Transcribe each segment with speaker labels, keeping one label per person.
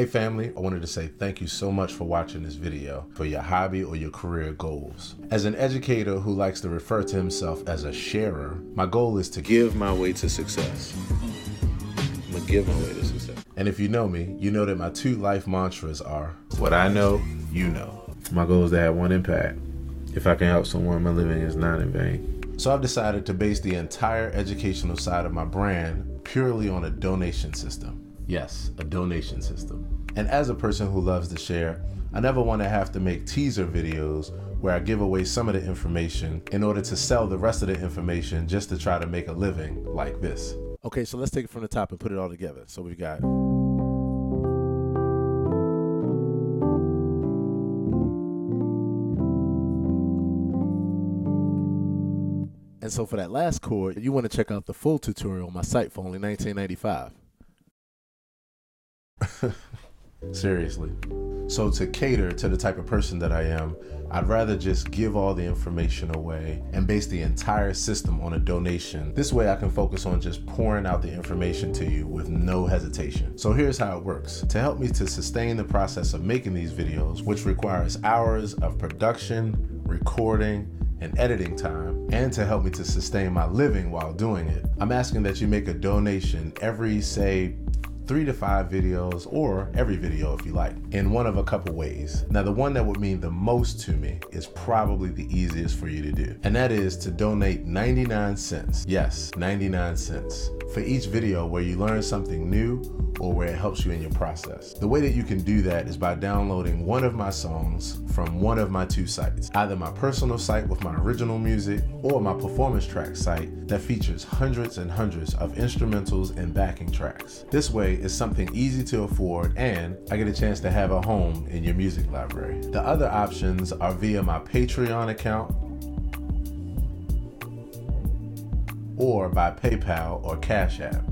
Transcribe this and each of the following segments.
Speaker 1: Hey family, I wanted to say thank you so much for watching this video for your hobby or your career goals. As an educator who likes to refer to himself as a sharer, my goal is to give my way to success. I'm gonna give my way to success. And if you know me, you know that my two life mantras are what I know, you know. My goal is to have one impact. If I can help someone, my living is not in vain. So I've decided to base the entire educational side of my brand purely on a donation system. Yes, a donation system. And as a person who loves to share, I never want to have to make teaser videos where I give away some of the information in order to sell the rest of the information just to try to make a living like this. Okay, so let's take it from the top and put it all together. So we've got And so for that last chord, you want to check out the full tutorial on my site for only 19.95. Seriously. So, to cater to the type of person that I am, I'd rather just give all the information away and base the entire system on a donation. This way, I can focus on just pouring out the information to you with no hesitation. So, here's how it works to help me to sustain the process of making these videos, which requires hours of production, recording, and editing time, and to help me to sustain my living while doing it, I'm asking that you make a donation every, say, three to five videos or every video if you like in one of a couple ways. Now, the one that would mean the most to me is probably the easiest for you to do, and that is to donate 99 cents. Yes, 99 cents for each video where you learn something new or where it helps you in your process. The way that you can do that is by downloading one of my songs from one of my two sites, either my personal site with my original music or my performance track site that features hundreds and hundreds of instrumentals and backing tracks. This way, is something easy to afford and I get a chance to have a home in your music library. The other options are via my Patreon account or by PayPal or Cash App.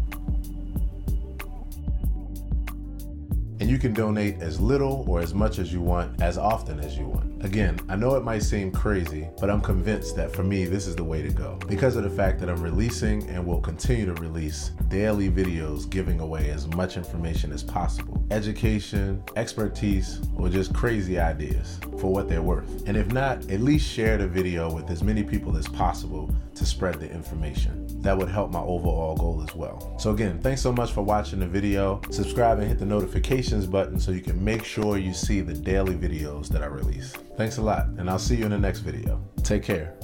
Speaker 1: And you can donate as little or as much as you want, as often as you want. Again, I know it might seem crazy, but I'm convinced that for me, this is the way to go. Because of the fact that I'm releasing and will continue to release daily videos giving away as much information as possible education, expertise, or just crazy ideas for what they're worth. And if not, at least share the video with as many people as possible to spread the information. That would help my overall goal as well. So again, thanks so much for watching the video. Subscribe and hit the notifications button so you can make sure you see the daily videos that I release. Thanks a lot, and I'll see you in the next video. Take care.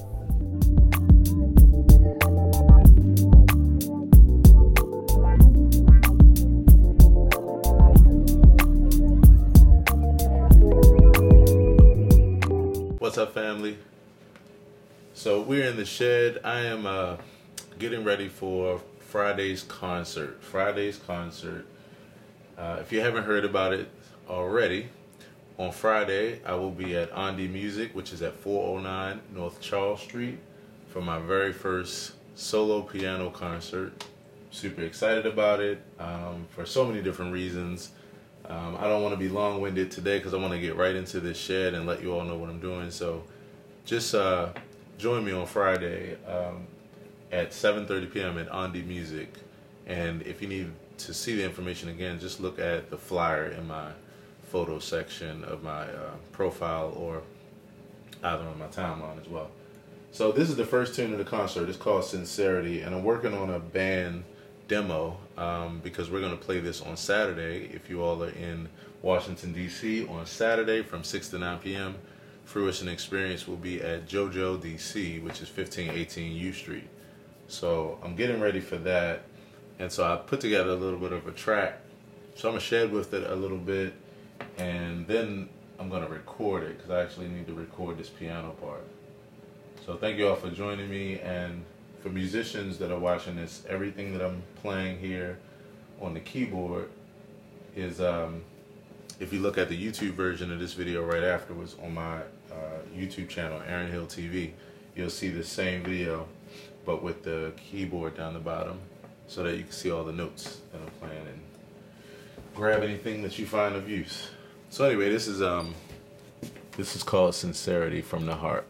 Speaker 1: So we're in the shed. I am uh, getting ready for Friday's concert. Friday's concert. Uh, if you haven't heard about it already, on Friday I will be at An die Musik, which is at 409 North Charles Street, for my very first solo piano concert. Super excited about it um, for so many different reasons. Um, I don't want to be long-winded today because I want to get right into this shed and let you all know what I'm doing. So just uh, join me on Friday um, at 7.30 p.m. at An die Musik. And if you need to see the information again, just look at the flyer in my photo section of my uh, profile or either on my timeline as well. So this is the first tune of the concert. It's called Sincerity, and I'm working on a band demo um, because we're going to play this on Saturday. If you all are in Washington, D.C. on Saturday from 6 to 9 p.m., Fruition Experience will be at JoJo DC, which is 1518 U Street. So I'm getting ready for that. And so I put together a little bit of a track. So I'm going to shed with it a little bit. And then I'm going to record it because I actually need to record this piano part. So thank you all for joining me. And for musicians that are watching this, everything that I'm playing here on the keyboard is, um, if you look at the YouTube version of this video right afterwards on my uh, YouTube channel, Aaron Hill TV, you'll see the same video, but with the keyboard down the bottom, so that you can see all the notes that I'm playing and grab anything that you find of use. So anyway, this is um, this is called Sincerity from the Heart.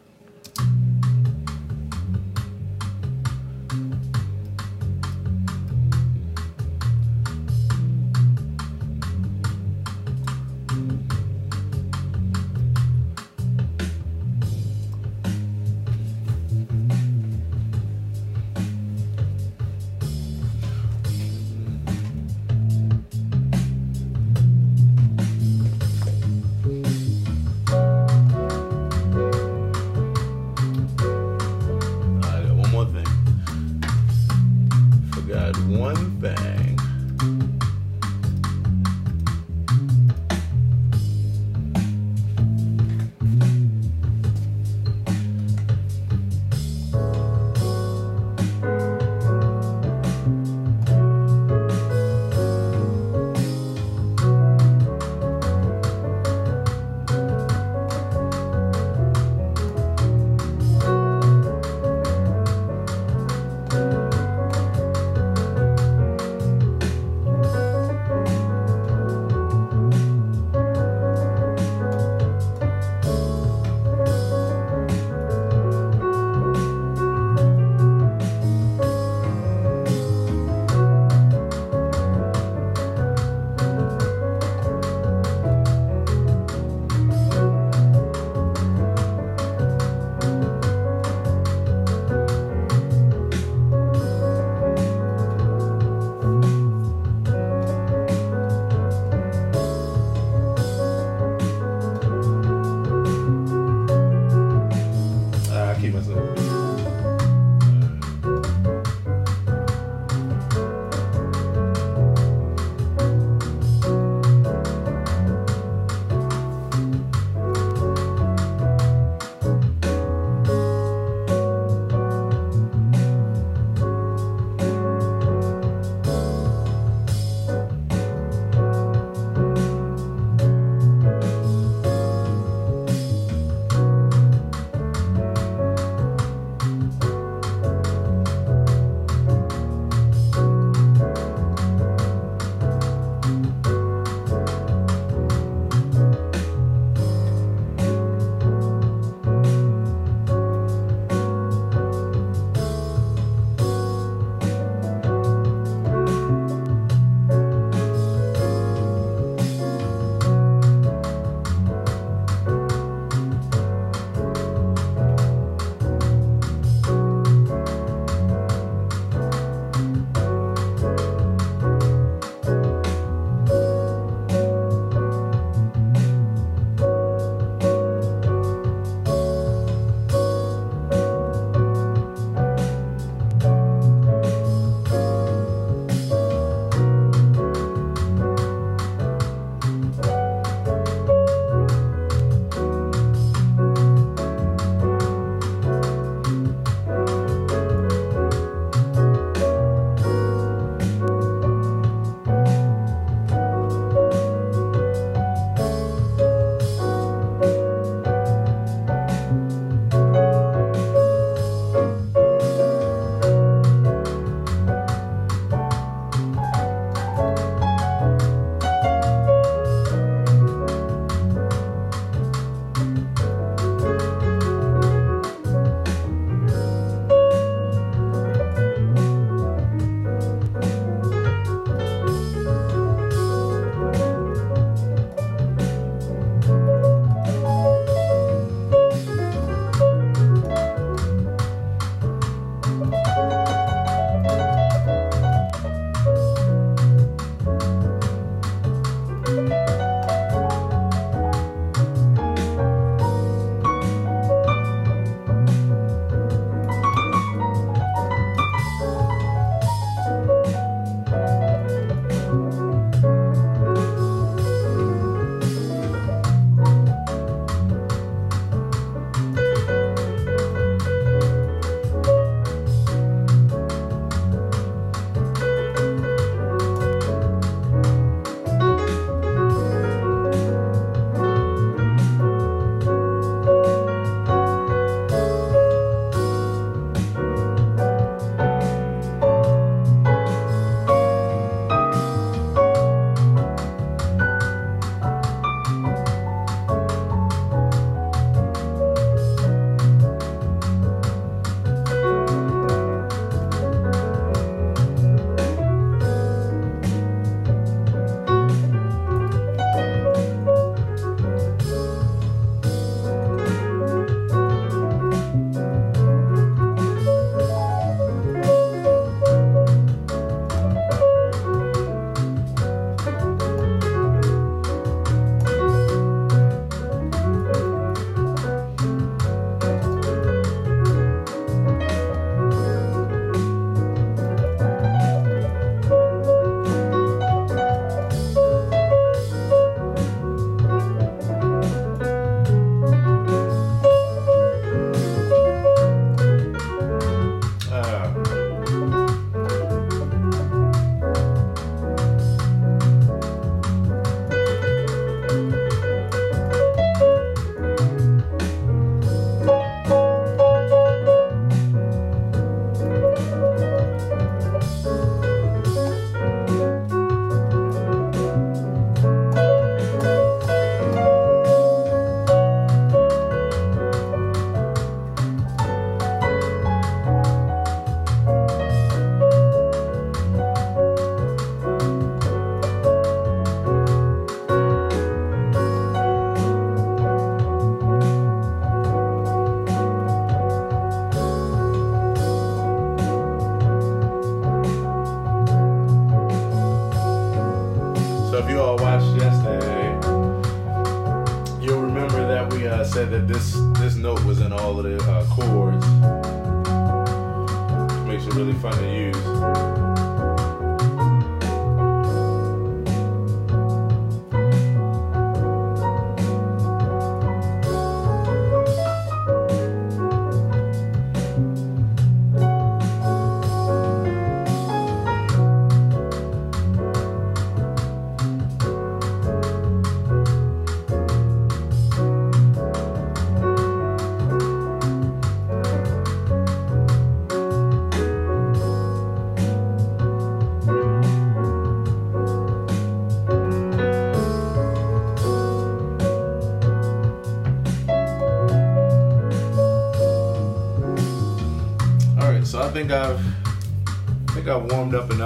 Speaker 1: Said that this this note was in all of the uh, chords. Makes it really fun to use.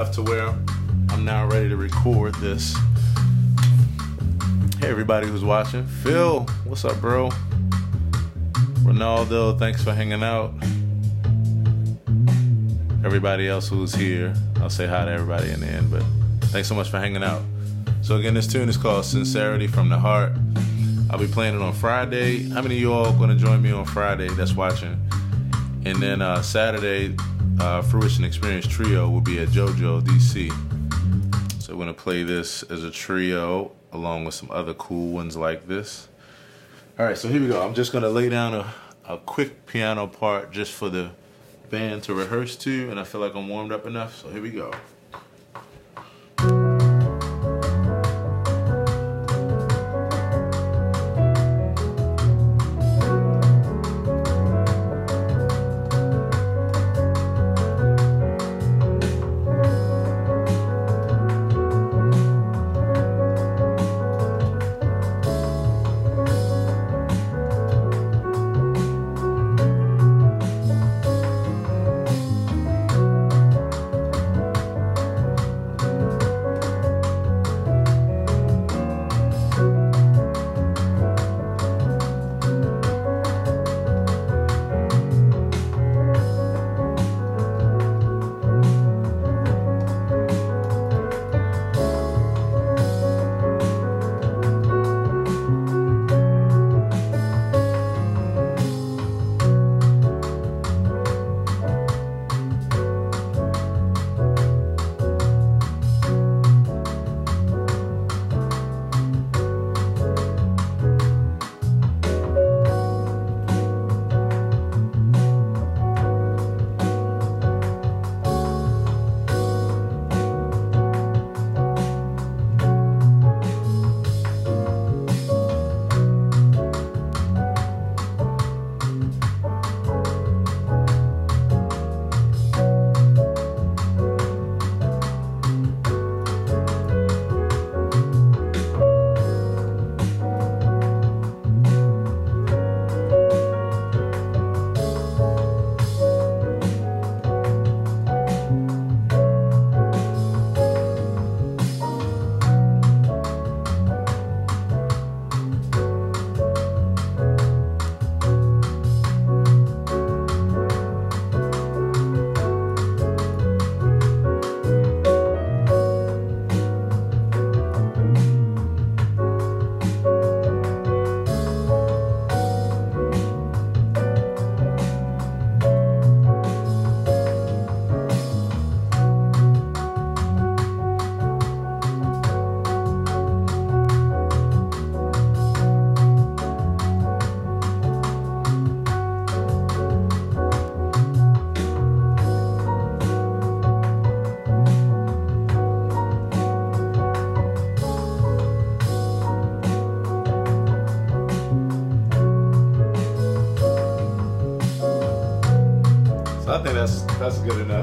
Speaker 1: Enough to where I'm now ready to record this. Hey everybody who's watching. Phil, what's up, bro? Ronaldo, thanks for hanging out. Everybody else who's here, I'll say hi to everybody in the end, but thanks so much for hanging out. So again, this tune is called Sincerity from the Heart. I'll be playing it on Friday. How many of you all gonna join me on Friday that's watching? And then uh, Saturday, uh, Fruition Experience Trio will be at JoJo DC. So we're gonna play this as a trio along with some other cool ones like this. All right, so here we go. I'm just gonna lay down a, a quick piano part just for the band to rehearse to, and I feel like I'm warmed up enough, so here we go.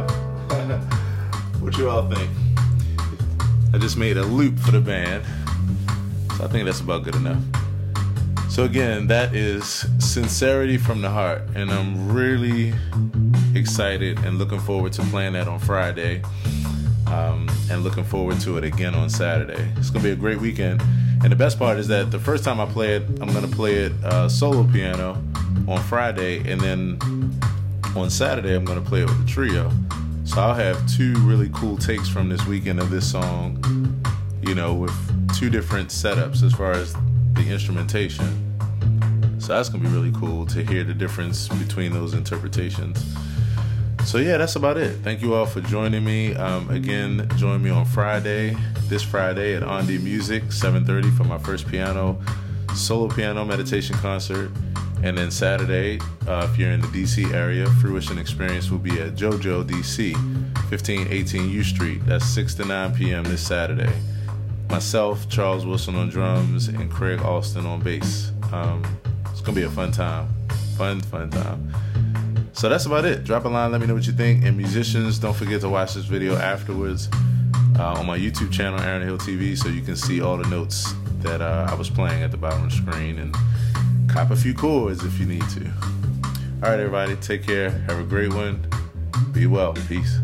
Speaker 1: what you all think? I just made a loop for the band, so I think that's about good enough. So again, that is sincerity from the heart, and I'm really excited and looking forward to playing that on Friday, um, and looking forward to it again on Saturday. It's gonna be a great weekend, and the best part is that the first time I play it, I'm gonna play it uh, solo piano on Friday, and then on Saturday, I'm going to play it with the trio. So I'll have two really cool takes from this weekend of this song, you know, with two different setups as far as the instrumentation. So that's gonna be really cool to hear the difference between those interpretations. So yeah, that's about it. Thank you all for joining me. Um, again, join me on Friday, this Friday at On Music, 7:30 for my first piano solo piano meditation concert. And then Saturday, uh, if you're in the DC area, Fruition Experience will be at JoJo DC, 1518 U Street. That's 6 to 9 p.m. this Saturday. Myself, Charles Wilson on drums, and Craig Austin on bass. Um, it's gonna be a fun time. Fun, fun time. So that's about it. Drop a line, let me know what you think. And musicians, don't forget to watch this video afterwards uh, on my YouTube channel, Aaron Hill TV, so you can see all the notes that uh, I was playing at the bottom of the screen and cop a few chords if you need to. All right, everybody, take care. Have a great one. Be well. Peace.